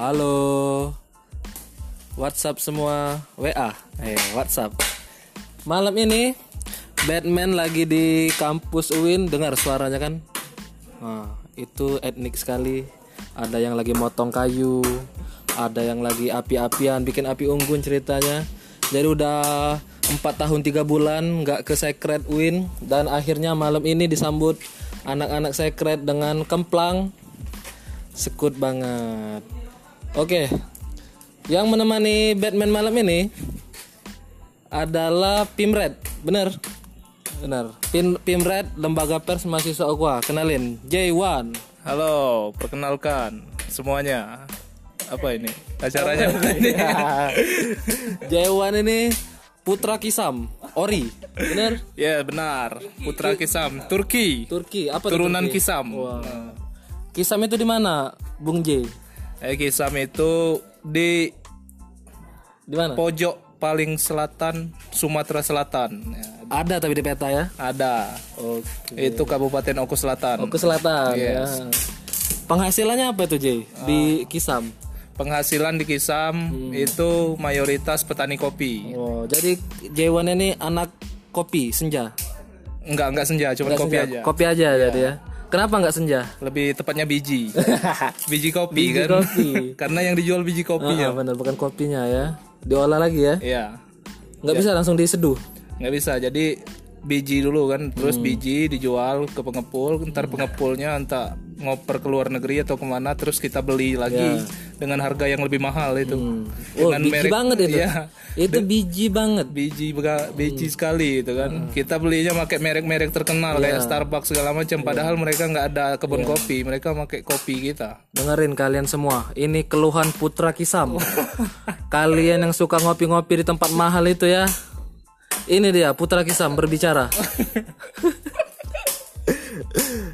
Halo. WhatsApp semua WA. Eh, WhatsApp. Malam ini Batman lagi di kampus UIN dengar suaranya kan? Nah, itu etnik sekali. Ada yang lagi motong kayu, ada yang lagi api-apian, bikin api unggun ceritanya. Jadi udah empat tahun tiga bulan nggak ke secret UIN dan akhirnya malam ini disambut anak-anak secret dengan kemplang sekut banget. Oke, yang menemani Batman malam ini adalah Pimred, bener? Bener. Pim Pimred Lembaga Pers Mahasiswa UKUA. Kenalin, J1. Halo, perkenalkan semuanya. Apa ini? Acaranya ini? J1 ini Putra Kisam, Ori. Bener? ya benar. Putra Kisam, Turki. Turki. Apa Turunan Turki? Kisam. Wah. Kisam itu di mana, Bung J? Eh, Kisam itu di Di mana? pojok paling selatan Sumatera Selatan. Ya, Ada tapi di peta ya. ada. Oke. Itu Kabupaten Oku Selatan. Ke selatan ya. Yes. Penghasilannya apa itu J? Di Kisam. Penghasilan di Kisam Hmm. itu mayoritas petani kopi. Oh, jadi J1 ini anak kopi senja. Enggak, enggak senja, cuma kopi senja. aja. Kopi aja jadi ya. Kenapa nggak senja? Lebih tepatnya biji. biji kopi Biji kan. kopi. Karena yang dijual biji Ah, kopinya. benar bukan kopinya ya. Diolah lagi ya. Iya. Nggak bisa langsung diseduh. nggak bisa jadi biji dulu kan terus Hmm. biji dijual ke pengepul ntar pengepulnya entah ngoper ke luar negeri atau ke mana terus kita beli lagi dengan harga yang lebih mahal itu Ya. Oh, dengan biji banget itu. Iya, Itu biji banget. biji biji Hmm. sekali itu kan kita belinya pakai merek-merek terkenal Iya. kayak Starbucks segala macam padahal mereka nggak ada kebun kopi mereka pakai kopi kita Dengerin kalian semua, ini keluhan Putra Kisam. kalian yang suka ngopi-ngopi di tempat mahal itu ya. Ini dia Putra Kisam berbicara.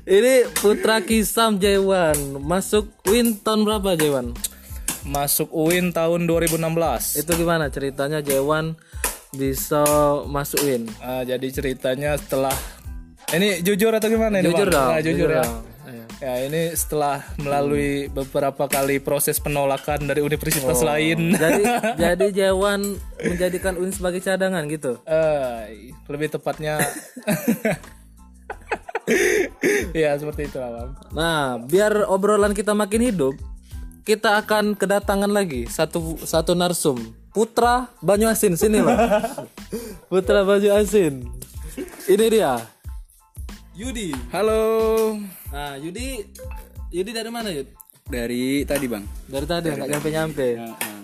ini Putra Kisam Jewan masuk Win tahun berapa Jewan? Masuk UIN tahun 2016 Itu gimana ceritanya Jewan bisa masuk Win? Ah, jadi ceritanya setelah ini jujur atau gimana ini Jujur Bang? dong, Ah, jujur, ya. dong. Ayo. Ya ini setelah melalui beberapa kali proses penolakan dari universitas Oh. lain. Jadi jadi Jewan menjadikan Win sebagai cadangan gitu. Eh, lebih tepatnya ya seperti itu lah bang. Nah, biar obrolan kita makin hidup, kita akan kedatangan lagi satu satu narsum. Putra Banyuasin sini loh. Putra Banyuasin. Ini dia. Yudi. Halo. Nah, Yudi Yudi dari mana, Yud? Dari tadi bang, Dari tadi nggak nyampe-nyampe.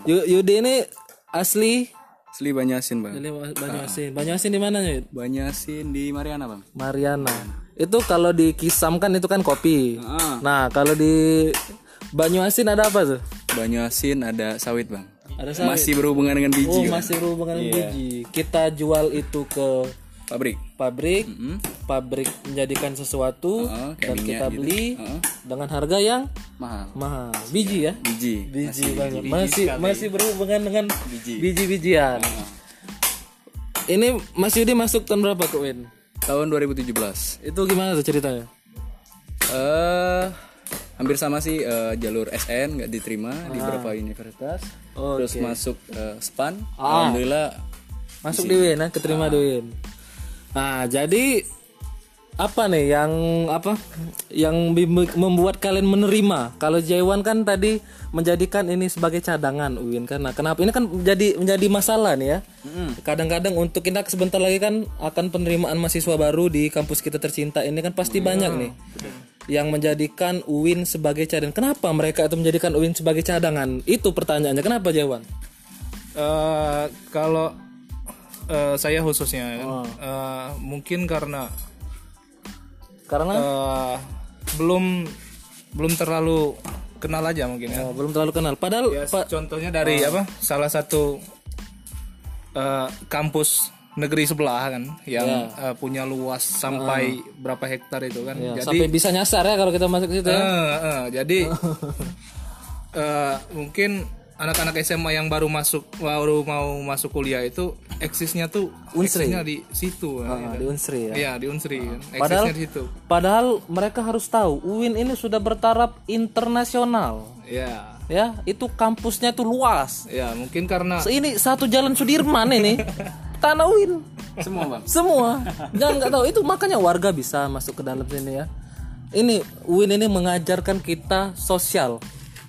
Yu- Yudi ini asli Sli Banyasin bang. dari Banyuasin. Banyuasin di mana, Yud? Banyasin di Mariana bang. Mariana. Itu kalau di Kisam kan itu kan kopi. Ah. Nah, kalau di Banyuasin ada apa tuh? Banyasin ada sawit bang. Ada sawit. Masih berhubungan dengan Oh biji bang. masih berhubungan dengan biji. Kita jual itu ke pabrik. pabrik, pabrik menjadikan sesuatu Oh, dan minyak kita gitu. beli Oh. dengan harga yang Mahal. mahal. Biji ya? Biji. Biji banget. Masih masih berhubungan dengan biji-bijian. Ini Mas Yudi masuk tahun berapa ke UIN? Tahun 2017. Itu gimana tuh ceritanya? Eh hampir sama sih eh, jalur SN nggak diterima di Ah. beberapa universitas. Oh, Terus masuk eh, SPAN. Ah. Alhamdulillah Masuk di UIN, nah, keterima di UIN. Nah, jadi apa nih yang apa yang membuat kalian menerima? Kalau Jaiwan kan tadi menjadikan ini sebagai cadangan UIN. Nah, kenapa ini kan menjadi menjadi masalah nih ya? Kadang-kadang untuk kita sebentar lagi kan akan penerimaan mahasiswa baru di kampus kita tercinta ini kan pasti banyak nih yang menjadikan UIN sebagai cadangan. Kenapa mereka itu menjadikan UIN sebagai cadangan? Itu pertanyaannya. Kenapa Jaiwan? Eh, kalau eh, saya khususnya kan, Oh. eh, mungkin karena Karena eh, belum belum terlalu kenal aja mungkin ya. Oh, belum terlalu kenal. Padahal Ya, Pak contohnya dari apa? Salah satu eh, kampus negeri sebelah kan yang eh, punya luas sampai berapa hektar itu kan. ya, jadi sampai bisa nyasar ya kalau kita masuk ke situ ya. eh, eh, jadi eh, mungkin anak-anak SMA yang baru masuk baru mau masuk kuliah itu eksisnya tuh eksisnya di situ Ah, gitu. di Unsri ya. Iya, di Unsri kan. Padahal Eksisnya di situ. padahal mereka harus tahu UIN ini sudah bertaraf internasional. Ya. ya itu kampusnya tuh luas Ya mungkin karena ini satu jalan Sudirman ini tanah UIN Semua bang. semua. Jangan nggak tahu. Itu makanya warga bisa masuk ke dalam sini ya. Ini UIN ini mengajarkan kita sosial.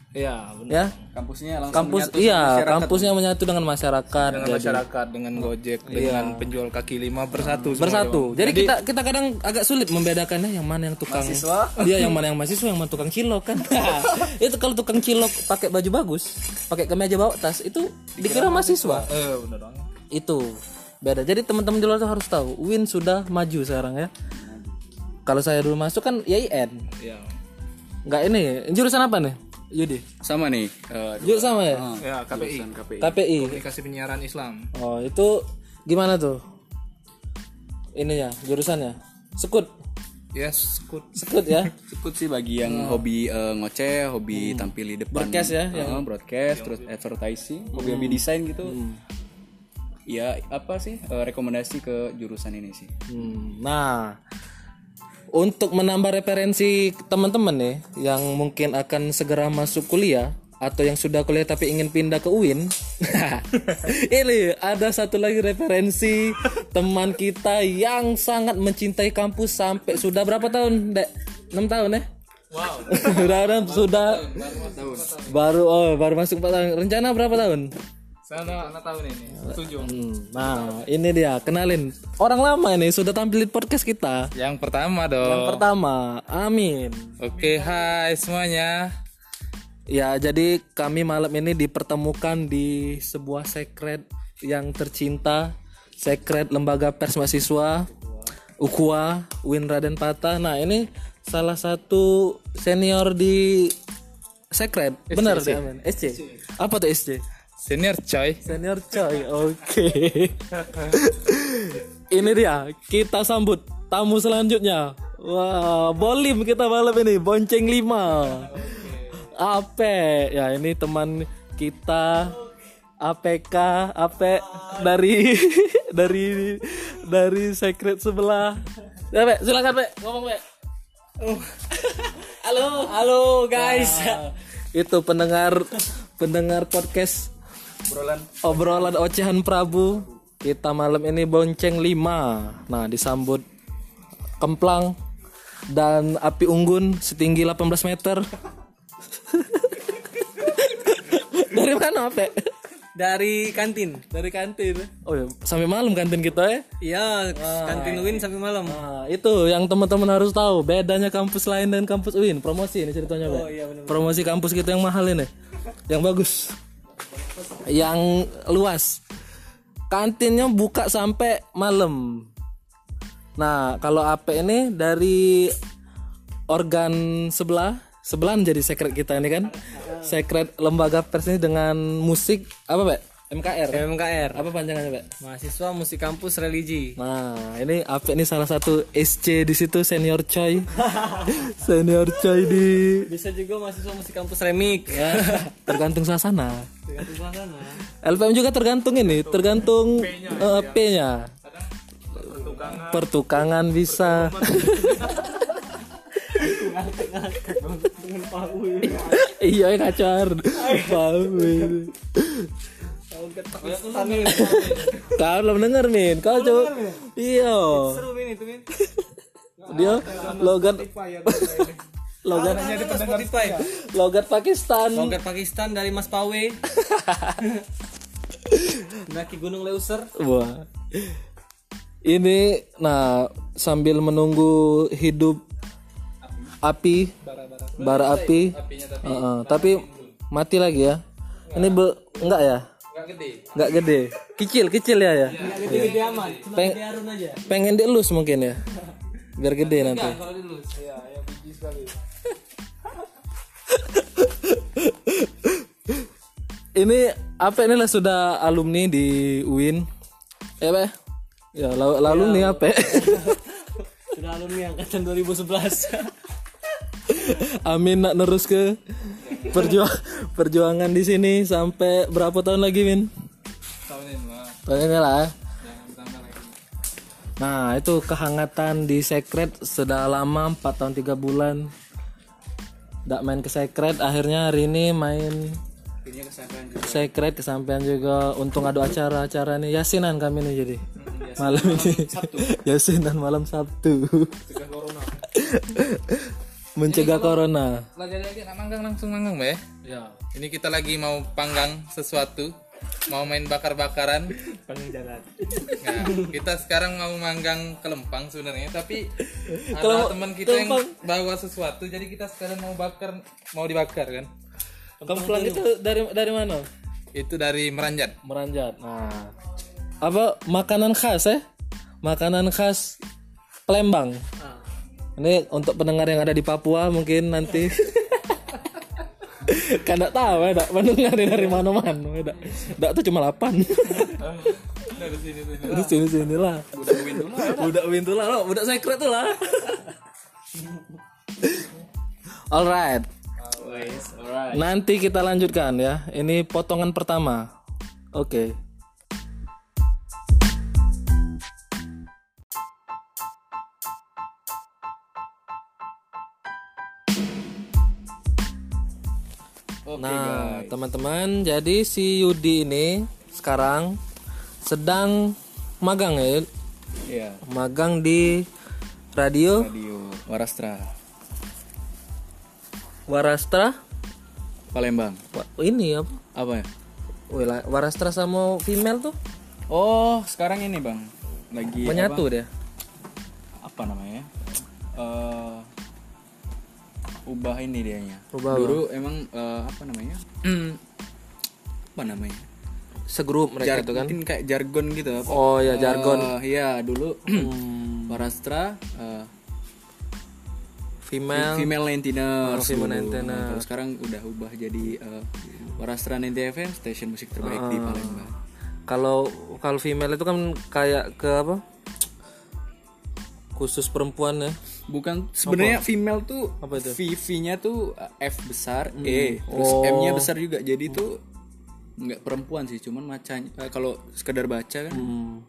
Ya benar. ya? Kampusnya langsung kampus menyatu iya masyarakat. kampusnya menyatu dengan masyarakat dengan jadi masyarakat dengan Gojek dengan penjual kaki lima bersatu bersatu. Bang. jadi, kita kita kadang agak sulit membedakannya yang mana yang tukang Mahasiswa. dia yang mana yang mahasiswa yang mana tukang cilok kan? Itu kalau tukang cilok pakai baju bagus pakai kemeja bawa tas itu dikira mahasiswa. eh benar dong itu. Beda. Jadi teman-teman di luar tuh harus tahu Win sudah maju sekarang ya. Kalau saya dulu masuk kan YIN ya nggak ini jurusan apa nih Yudi? Sama nih. eh, Yuk sama ya? Ya KPI KPI. KPI komunikasi penyiaran Islam. Oh itu gimana tuh? Ininya jurusannya? Sekut. Yes good sekut ya? Ikut sih bagi yang hobi eh, ngoceh, hobi tampil di depan. Broadcast ya, Eh, broadcast, terus advertising, hobi-hobi desain gitu. Ya apa sih eh, rekomendasi ke jurusan ini sih? Hmm, nah, untuk menambah referensi teman-teman nih yang mungkin akan segera masuk kuliah atau yang sudah kuliah tapi ingin pindah ke UIN, ini ada satu lagi referensi teman kita yang sangat mencintai kampus sampai sudah berapa tahun, Dek? 6 tahun ya? wow sudah sudah baru oh baru masuk 4 tahun. Rencana berapa tahun? Sana sana tahun ini tujuh Hmm, Nah, ini dia kenalin orang lama ini sudah tampil di podcast kita. yang pertama dong Yang pertama, Amin. oke hai semuanya Ya, jadi kami malam ini dipertemukan di sebuah sekret yang tercinta, sekret Lembaga Pers Mahasiswa UKUA Win Raden Patah. Nah, ini salah satu senior di sekret. Benar. Amin. SC. Apa tuh SC? Senior coy Senior coy. Oke. ini dia, kita sambut tamu selanjutnya. Wah, bolim kita malam ini, bonceng lima. Ape, ya ini teman kita APK, Ape dari dari dari secret sebelah. Ya, Pe, silakan, Pe. Ngomong, Pe. Halo, halo guys. itu pendengar pendengar podcast Obrolan obrolan ocehan Prabu kita malam ini bonceng 5 nah disambut kemplang dan api unggun setinggi 18 meter dari mana Pe? dari kantin dari kantin oh ya sampai malam kantin kita ya iya kantin UIN sampai malam Nah, itu yang teman-teman harus tahu bedanya kampus lain dan kampus UIN. Promosi ini ceritanya, Pak. Promosi kampus kita yang mahal ini. Yang bagus. Yang luas. Kantinnya buka sampai malam. Nah, kalau AP ini dari organ sebelah, sebelah jadi sekret kita ini kan. Sekret lembaga pers ini dengan musik apa, Pak? MKR. MKR Apa panjangannya, Pak? mahasiswa musik kampus religi Nah, ini Ape ini salah satu SC di situ senior coy. senior coy di bisa juga mahasiswa musik kampus remik ya, tergantung suasana. tergantung suasana LPM juga tergantung ini, tergantung eh, P-nya. Pertukangan bisa. iya ngacar. Paham. Kau belum denger min, kau coba. Iya. seru ini tuh Min. Dia logat logat di Spotify logat Pakistan. logat Pakistan dari Mas Pawe Naki Gunung Leuser Wah. Ini nah sambil menunggu hidup api bara api. Heeh, tapi mati lagi ya. Ini be- enggak ya? Nggak gede Enggak gede. Kecil, kecil ya ya. gede aman cuma Peng- gede Harun aja pengen dielus mungkin ya. Biar gede nanti. kalau dilus ya ya biji sekali Ini apa ini lah sudah alumni di UIN. Ya, Pak? Ya, lalu, lalu nih apa? sudah alumni angkatan 2011 Amin nak nerus ke perjuang perjuangan di sini sampai berapa tahun lagi Min? tahun ini lah Tahun ini lah. ya. Nah itu kehangatan di sekret sudah lama 4 tahun 3 bulan. Nggak main ke secret, akhirnya hari ini main juga. ke secret kesampaian juga. Untung ada acara-acara nih yasinan kami nih jadi malam ini. yasinan malam Sabtu. Mencegah corona. Lagi lagi nak manggang langsung manggang be. Ya. Ini kita lagi mau panggang sesuatu, mau main bakar-bakaran. Panggung jalan. Nah, kita sekarang mau manggang kelempang sebenarnya, tapi ada teman kita yang bawa sesuatu, jadi kita sekarang mau bakar, mau dibakar kan? Kemplang itu dari dari mana? Itu dari Meranjat. Meranjat. Nah, apa makanan khas ya? Makanan khas Palembang. Ini untuk pendengar yang ada di Papua mungkin nanti kan enggak tahu ya, enggak mendengar dari mana-mana. Enggak. Enggak tuh cuma 8. Dari sini tuh. Dari sini sini lah. Budak Wintula. Budak Wintula lo, budak secret tuh lah. Alright. Alright. Nanti kita lanjutkan ya. Ini potongan pertama. Oke. Oke Nah, teman-teman, jadi si Yudi ini sekarang sedang magang ya. Iya. Magang di radio Radio Warastra Warastra. Palembang. Ini apa? Apa ya? Warastra sama female tuh Oh, sekarang ini bang, lagi menyatu dia. apa, apa namanya? Eh, ubah ini dianya. Ubah Dulu emang eh, apa namanya? apa namanya? Segrup mereka Jar- itu kan. Mungkin kayak jargon gitu. Apa? Oh ya jargon Eh, Iya dulu Hmm, Warastra eh, female. female Oh, maintenance. female maintenance. Nah, Kalau sekarang udah ubah jadi eh, Warastra 90 FM, station musik terbaik Ah. di Palembang. Kalau kalau female itu kan kayak ke apa? Khusus perempuan ya. Bukan sebenarnya female tuh Apa itu? V V-nya tuh uh, F besar, E, terus Oh. M-nya besar juga. Jadi tuh nggak perempuan sih, cuman macanya eh, kalau sekedar baca kan Hmm.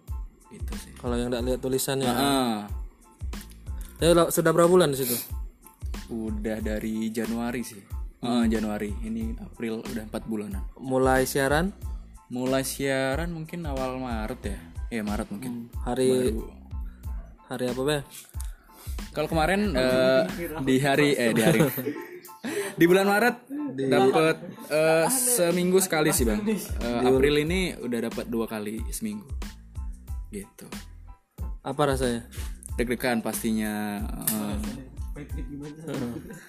gitu sih. Kalau yang enggak lihat tulisannya. Ah, Ya sudah berapa bulan di situ? udah dari Januari sih. Ah, Januari. Ini April udah empat bulanan. Mulai siaran Mulai siaran mungkin awal Maret ya. Iya Maret mungkin. hari Baru- hari apa be? Kalau kemarin eh, di hari eh di hari di bulan Maret dapat eh, seminggu sekali sih bang. Eh, April ini udah dapat dua kali seminggu. Gitu. Apa rasanya? Deg-degan pastinya. eh.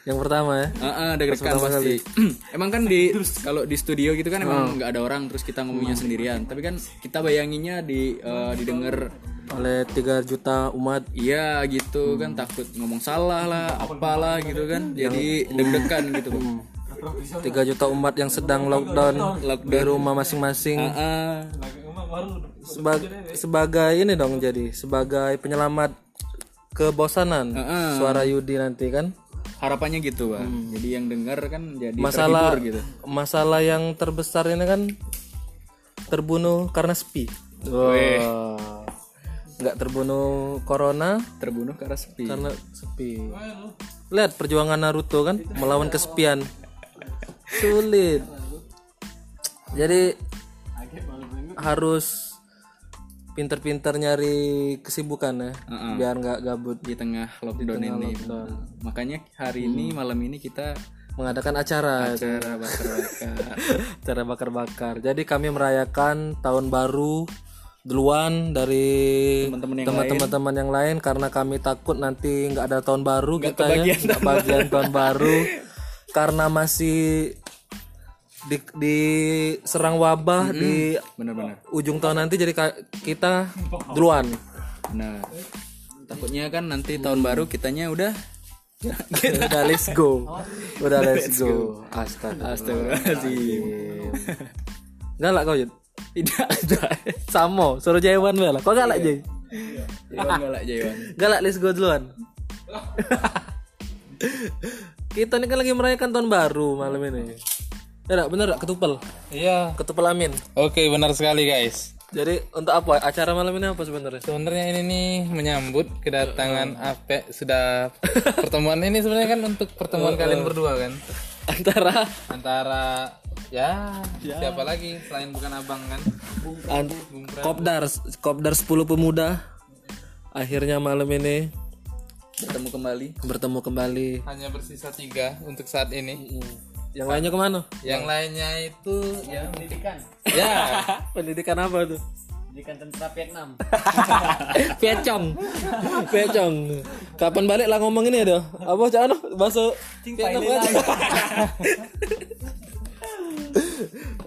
Yang pertama ya. Eh, eh, deg-degan pasti. emang kan di kalau di studio gitu kan emang nggak ada orang terus kita ngomongnya sendirian. Tapi kan kita bayanginnya di eh, didengar Oleh 3 juta umat. Iya gitu kan. Takut ngomong salah lah, apalah gitu kan. Jadi deg-degan gitu. Bang. 3 juta umat yang sedang lockdown, di rumah masing-masing. Ah, sebagai sebagai ini dong jadi sebagai penyelamat kebosanan suara Yudi nanti kan. Harapannya gitu bang jadi yang dengar kan jadi masalah terhibur gitu. masalah yang terbesar ini kan terbunuh karena sepi. Wah. Nggak terbunuh corona. Terbunuh karena sepi. Karena sepi. Lihat perjuangan Naruto kan melawan kesepian. Sulit. Jadi harus pinter-pinter nyari kesibukan ya biar nggak gabut di tengah lockdown ini. makanya hari ini malam ini kita mengadakan acara. Cara bakar-bakar. Acara bakar-bakar. Jadi kami merayakan tahun baru duluan dari Teman-teman yang yang lain karena kami takut nanti nggak ada tahun baru kita ya. nggak bagian tahun baru. Karena masih di, diserang wabah di benar-benar ujung tahun nanti jadi kita duluan. Nah takutnya kan nanti tahun baru kitanya udah udah let's go. Udah let's go. astaga. Astagfirullahaladzim galak kau Yud tidak ada Samo, suruh Jaiwan lah. Kok galak Jai? Jaiwan galak Jaiwan Galak let's go duluan. Kita ini kan lagi merayakan tahun baru malam ini. Ya, bener dak ketupel. Iya. Ketupel amin. Oke benar sekali guys. Jadi untuk apa? Acara malam ini apa sebenarnya? Sebenarnya ini nih menyambut kedatangan Ape sudah pertemuan ini sebenarnya kan untuk pertemuan kalian berdua kan Antara antara ya, siapa lagi selain bukan abang kan an- Kopdar, Kopdar 10 pemuda akhirnya malam ini Bertemu kembali. bertemu kembali. hanya bersisa tiga untuk saat ini Yang lainnya ke mana? yang lainnya itu ya Pendidikan. ya Pendidikan apa tuh? Pendidikan tentara Vietnam. Piacong. Piacong. Kapan balik lah ngomong ini ya, Apa anu? Bahasa Vietnam kan?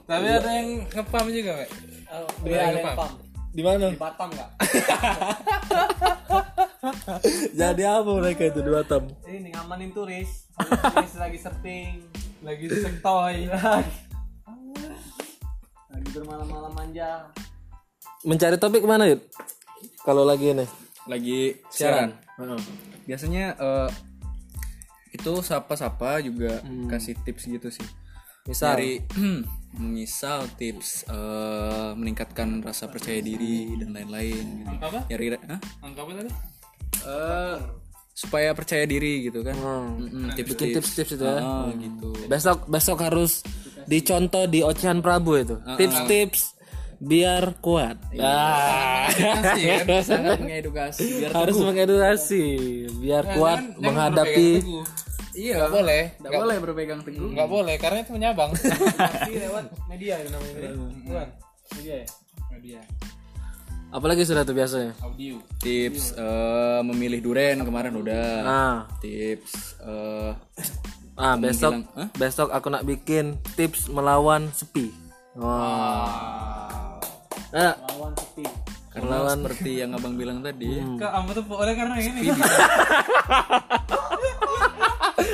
tapi ada yang ngepam juga Mek. Oh, Dua iya, yang ada yang ngepam. pam. Di mana? Di Batam enggak? Jadi apa mereka itu dua tam? Ini ngamanin turis. turis lagi surfing. lagi sektoy Lagi bermalam-malam manja. Mencari topik mana Yud? Kalau lagi ini. Lagi siaran. Biasanya eh, itu sapa-sapa juga kasih tips gitu sih. Misal Dari misal tips eh, meningkatkan rasa percaya diri dan lain-lain gitu. apa Nyari hah? angka apa tadi Eh, supaya percaya diri gitu kan. Hmm. Mm-mm, Bikin tips-tips tips-tips itu ya. Ah, gitu. Besok besok harus dicontoh di Ocehan Prabu itu. Tips-tips biar kuat. Ah. Kasih kan Sangat mengedukasi biar harus mengedukasi biar kuat menghadapi iya nggak boleh tidak boleh berpegang teguh. nggak boleh karena itu menyabang Tapi lewat media itu namanya. Bukan. Media ya? media apalagi sudah tuh biasanya. audio Tips eh, memilih duren kemarin udah. Nah, Tips eh, ah besok "Hah?" besok aku nak bikin tips melawan sepi. Wah. Eh, Lawan sepi. karena seperti yang abang bilang tadi. kak kamu tuh oleh karena ini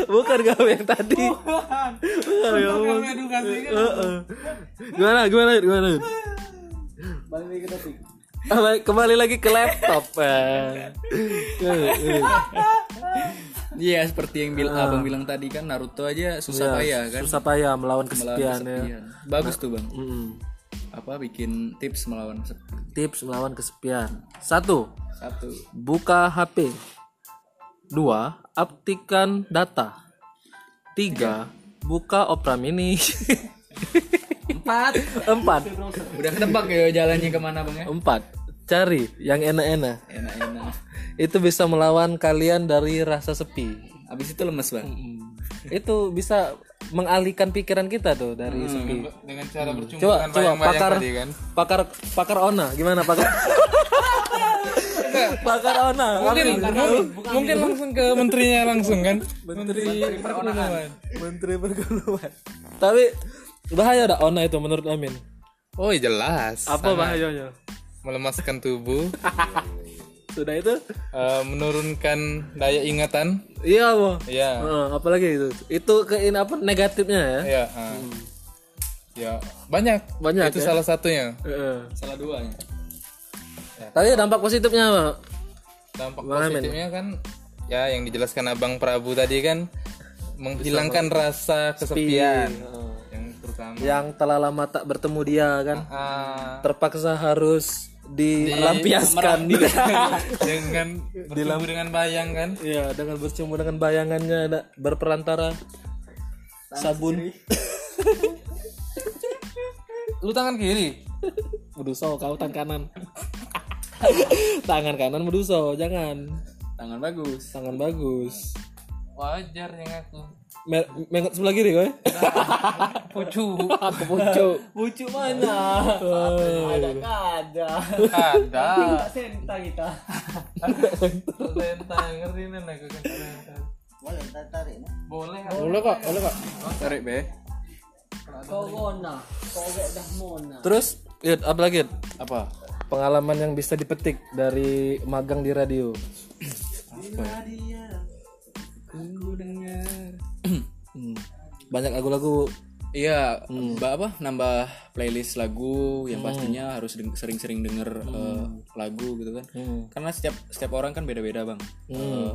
bukan kau yang tadi. Bukan kau. kamu edukasi kan Heeh. Gimana gimana gimana? Balik lagi ke topik. Ah, kembali lagi ke laptop. Iya seperti yang bil abang bilang tadi kan Naruto aja susah payah kan. Susah payah melawan Melawan kesepian ya. kesepian. Bagus tuh bang. Mm-mm. Apa bikin tips melawan kesepian. Tips melawan kesepian. Satu, Satu. buka HP. Dua, aktifkan data. Tiga, buka Opera Mini. Empat. Empat, Udah ketebak ya jalannya ke mana bang ya? empat, cari yang enak-enak. Enak-enak. Itu bisa melawan kalian dari rasa sepi. Abis itu lemes bang. Itu bisa mengalihkan pikiran kita tuh dari sepi. dengan cara bercumbu Coba, coba pakar, tadi kan pakar, pakar Ona, gimana pakar? pakar Ona. mungkin mungkin langsung ke menterinya langsung kan menteri perkebunan Menteri pergaulan. Tapi bahaya dah Ona itu menurut Amin. oh iya jelas Apa bahayanya? melemaskan tubuh Sudah itu? eh, menurunkan daya ingatan Iya, Bo. ya Heeh, apalagi itu? Itu ke ini apa negatifnya ya? ya ah. ya banyak Banyak itu ya? salah satunya Heeh. Salah dua ya. Tapi dampak positifnya apa? dampak Amin. positifnya kan ya yang dijelaskan abang Prabu tadi kan menghilangkan rasa kesepian Heeh. yang terutama Yang telah lama tak bertemu dia kan, ah, terpaksa harus dilampiaskan. dengan bertemu dengan bayang kan Iya, dengan bercumbu dengan bayangannya ada berperantara sabun. lu tangan kiri Meduso kau tangan kanan. tangan kanan meduso, jangan. Tangan bagus. Tangan bagus. wajar yang aku Me- mengot sebelah kiri kowe. pucu Aku pucuk. Bucu mana? Ada kada. ada Tak senta kita. terlentang ngerti nih aku kan. Boleh tarik boleh Boleh kok, boleh kok. Tarik be. Kau. Kau gak dah mona. Terus, Yud, apa lagi? Apa? Pengalaman yang bisa dipetik dari magang di radio. Hmm. Banyak lagu-lagu. Iya, mbak apa? Nambah playlist lagu yang pastinya harus deng- sering-sering denger eh, lagu gitu kan. Karena setiap setiap orang kan beda-beda bang. Eh,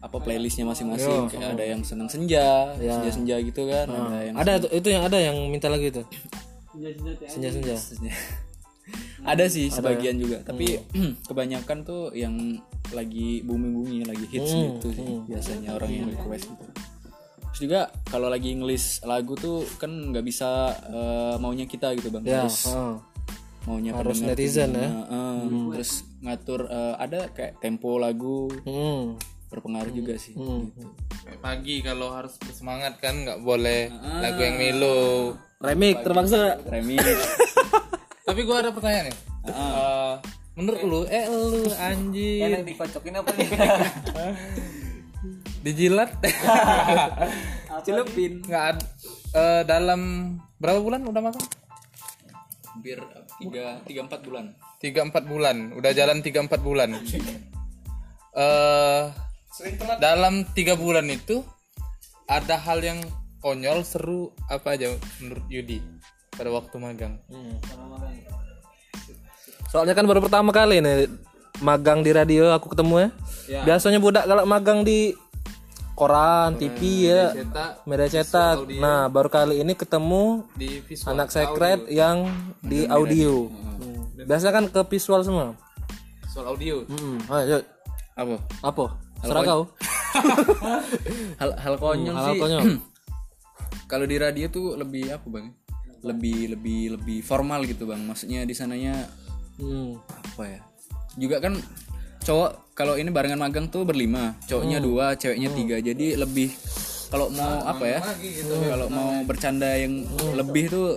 apa playlistnya masing-masing? Kayak ada yang seneng senja, senja-senja gitu kan. Ada yang ada tuh- itu yang ada yang minta lagu itu. Senja-senja Senja-senja. senja. ada sih sebagian juga tapi kebanyakan tuh yang lagi booming booming lagi hits gitu sih biasanya orang yang request gitu terus juga kalau lagi ngelis lagu tuh kan nggak bisa eh, maunya kita gitu bang Ya, harus heeh. maunya Harus netizen ya. gimana, eh, terus ngatur eh, ada kayak tempo lagu Hmm. berpengaruh juga sih gitu. Kayak pagi kalau harus bersemangat kan nggak boleh lagu yang melo. Remix terpaksa. remix Tapi gua ada pertanyaan nih. Eh, menurut lu, eh lu anjir dikocokin apa nih? dijilat celupin nggak eh, dalam berapa bulan udah makan? hampir tiga tiga empat bulan Tiga empat bulan, udah jalan tiga empat bulan. Eh dalam tiga bulan itu ada hal yang konyol, seru apa aja menurut Yudi pada waktu magang? Soalnya kan baru pertama kali nih magang di radio aku ketemu ya. Biasanya budak kalau magang di koran, TV ya, Cetak media cetak. Nah, baru kali ini ketemu di visual anak sekret yang di audio. Hmm. Biasanya kan ke visual semua. visual audio. Hmm. Ayo, apa apa? Serah kau. hal hal konyol Hal sih konyol. kalau di radio tuh lebih apa bang lebih lebih lebih formal gitu bang maksudnya di sananya Hmm. apa ya juga kan cowok kalau ini barengan magang tuh berlima. Cowoknya dua ceweknya tiga. Jadi lebih kalau mau apa ya kalau mau bercanda yang lebih tuh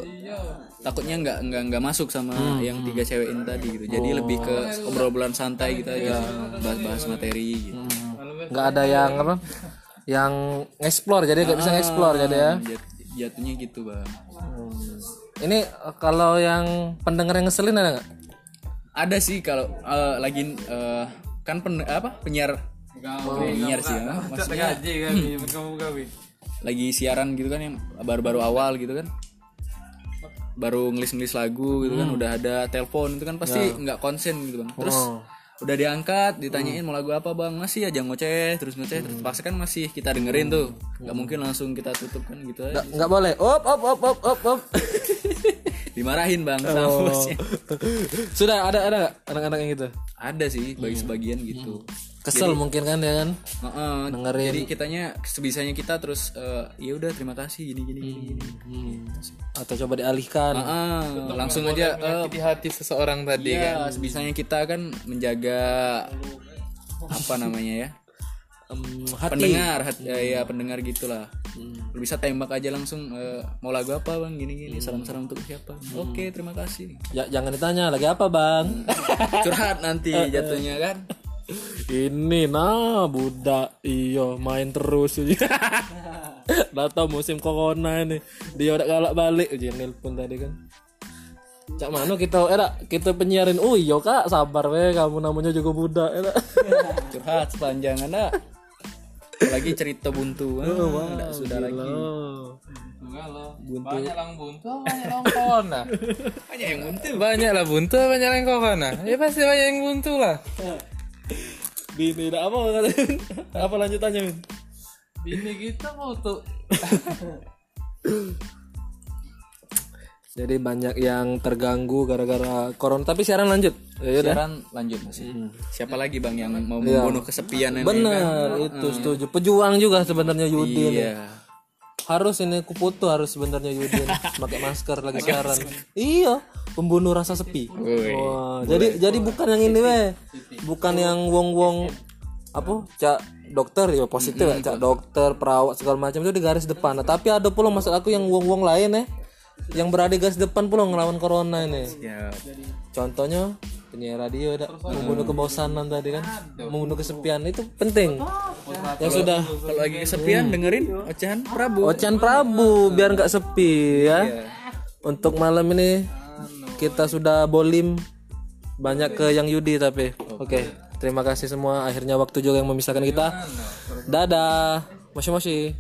takutnya nggak nggak nggak masuk sama yang tiga cewek ini tadi gitu. Jadi lebih ke obrolan santai gitu aja bahas-bahas materi gitu. Nggak ada yang apa? Yang explore jadi nggak bisa explore jadi ya. Jat- jatuhnya gitu bang. Ini eh, kalau yang pendengar yang ngeselin ada nggak? Ada sih kalau eh, lagi eh, kan pen, apa penyiar. Penyiar sih ya maksudnya. Kan, kamu gawe. lagi siaran gitu kan yang baru-baru awal gitu kan. Baru ngelis-ngelis lagu gitu kan udah ada telepon itu kan pasti nggak konsen gitu bang terus udah diangkat ditanyain mau lagu apa bang? Masih aja ngoceh terus ngoceh terus paksa kan masih kita dengerin tuh. Nggak mungkin langsung kita tutup kan gitu Nggak boleh. Op op op op op op. dimarahin bang sama bosnya Sudah ada ada nggak anak-anak yang gitu? ada sih bagi sebagian gitu Kesel mungkin kan ya kan? Heeh, Dengerin. jadi kitanya sebisanya kita terus eh, ya udah terima kasih gini gini gini gini Atau coba dialihkan. Heeh, langsung aja Di hati seseorang tadi kan. Iya, sebisanya kita kan menjaga apa namanya ya? Em, hati. Pendengar, hat- ya, ya pendengar gitulah. Lu bisa tembak aja langsung eh, mau lagu apa bang? Gini gini salam-salam untuk siapa? Oke terima kasih. Ya, jangan ditanya lagi apa bang? curhat nanti jatuhnya kan? Ini nah budak iyo main terus. Tau musim corona ini. Dia udah galak balik Uji nelpon tadi kan? Cak mana kita eh dak, kita penyiarin. Oh iya kak. Sabar weh. Kamu namanya juga budak eh dak. curhat sepanjang ada lagi cerita buntu ah, nggak sudah lagi Oh. Enggak loh. Banyak lang buntu, banyak lang corona. banyak yang buntu. Banyak lah buntu, banyak yang corona. Ya pasti banyak yang buntu lah. Bini apa? Apa lanjutannya Min? Bini kita mau tuh Jadi banyak yang terganggu gara-gara corona. Tapi siaran lanjut. Ya siaran lanjut masih siapa lagi bang yang mau membunuh kesepian ini kan? Bener itu setuju. Pejuang juga sebenarnya Yudin. Iya. Harus ini kuputu harus sebenarnya Yudin. Pakai masker lagi siaran. iya pembunuh rasa sepi. Woi. Wah, jadi jadi bukan yang ini weh. Bukan yang wong wong apa cak dokter ya positif ya cak dokter perawat segala macam itu di garis depan. Nah, tapi ada pula maksud aku yang wong wong lain ya yang berada garis depan pula ngelawan corona ini. Ya. Contohnya penyiar radio ada membunuh kebosanan tadi kan. Membunuh kesepian itu penting. Yang sudah kalau lagi kesepian dengerin ocehan Prabu. Ocean Prabu biar nggak sepi ya. Untuk malam ini kita sudah bolim. Banyak ke yang Yudi tapi. Oke, terima kasih semua. Akhirnya waktu juga yang memisahkan kita. Dadah. Moshi.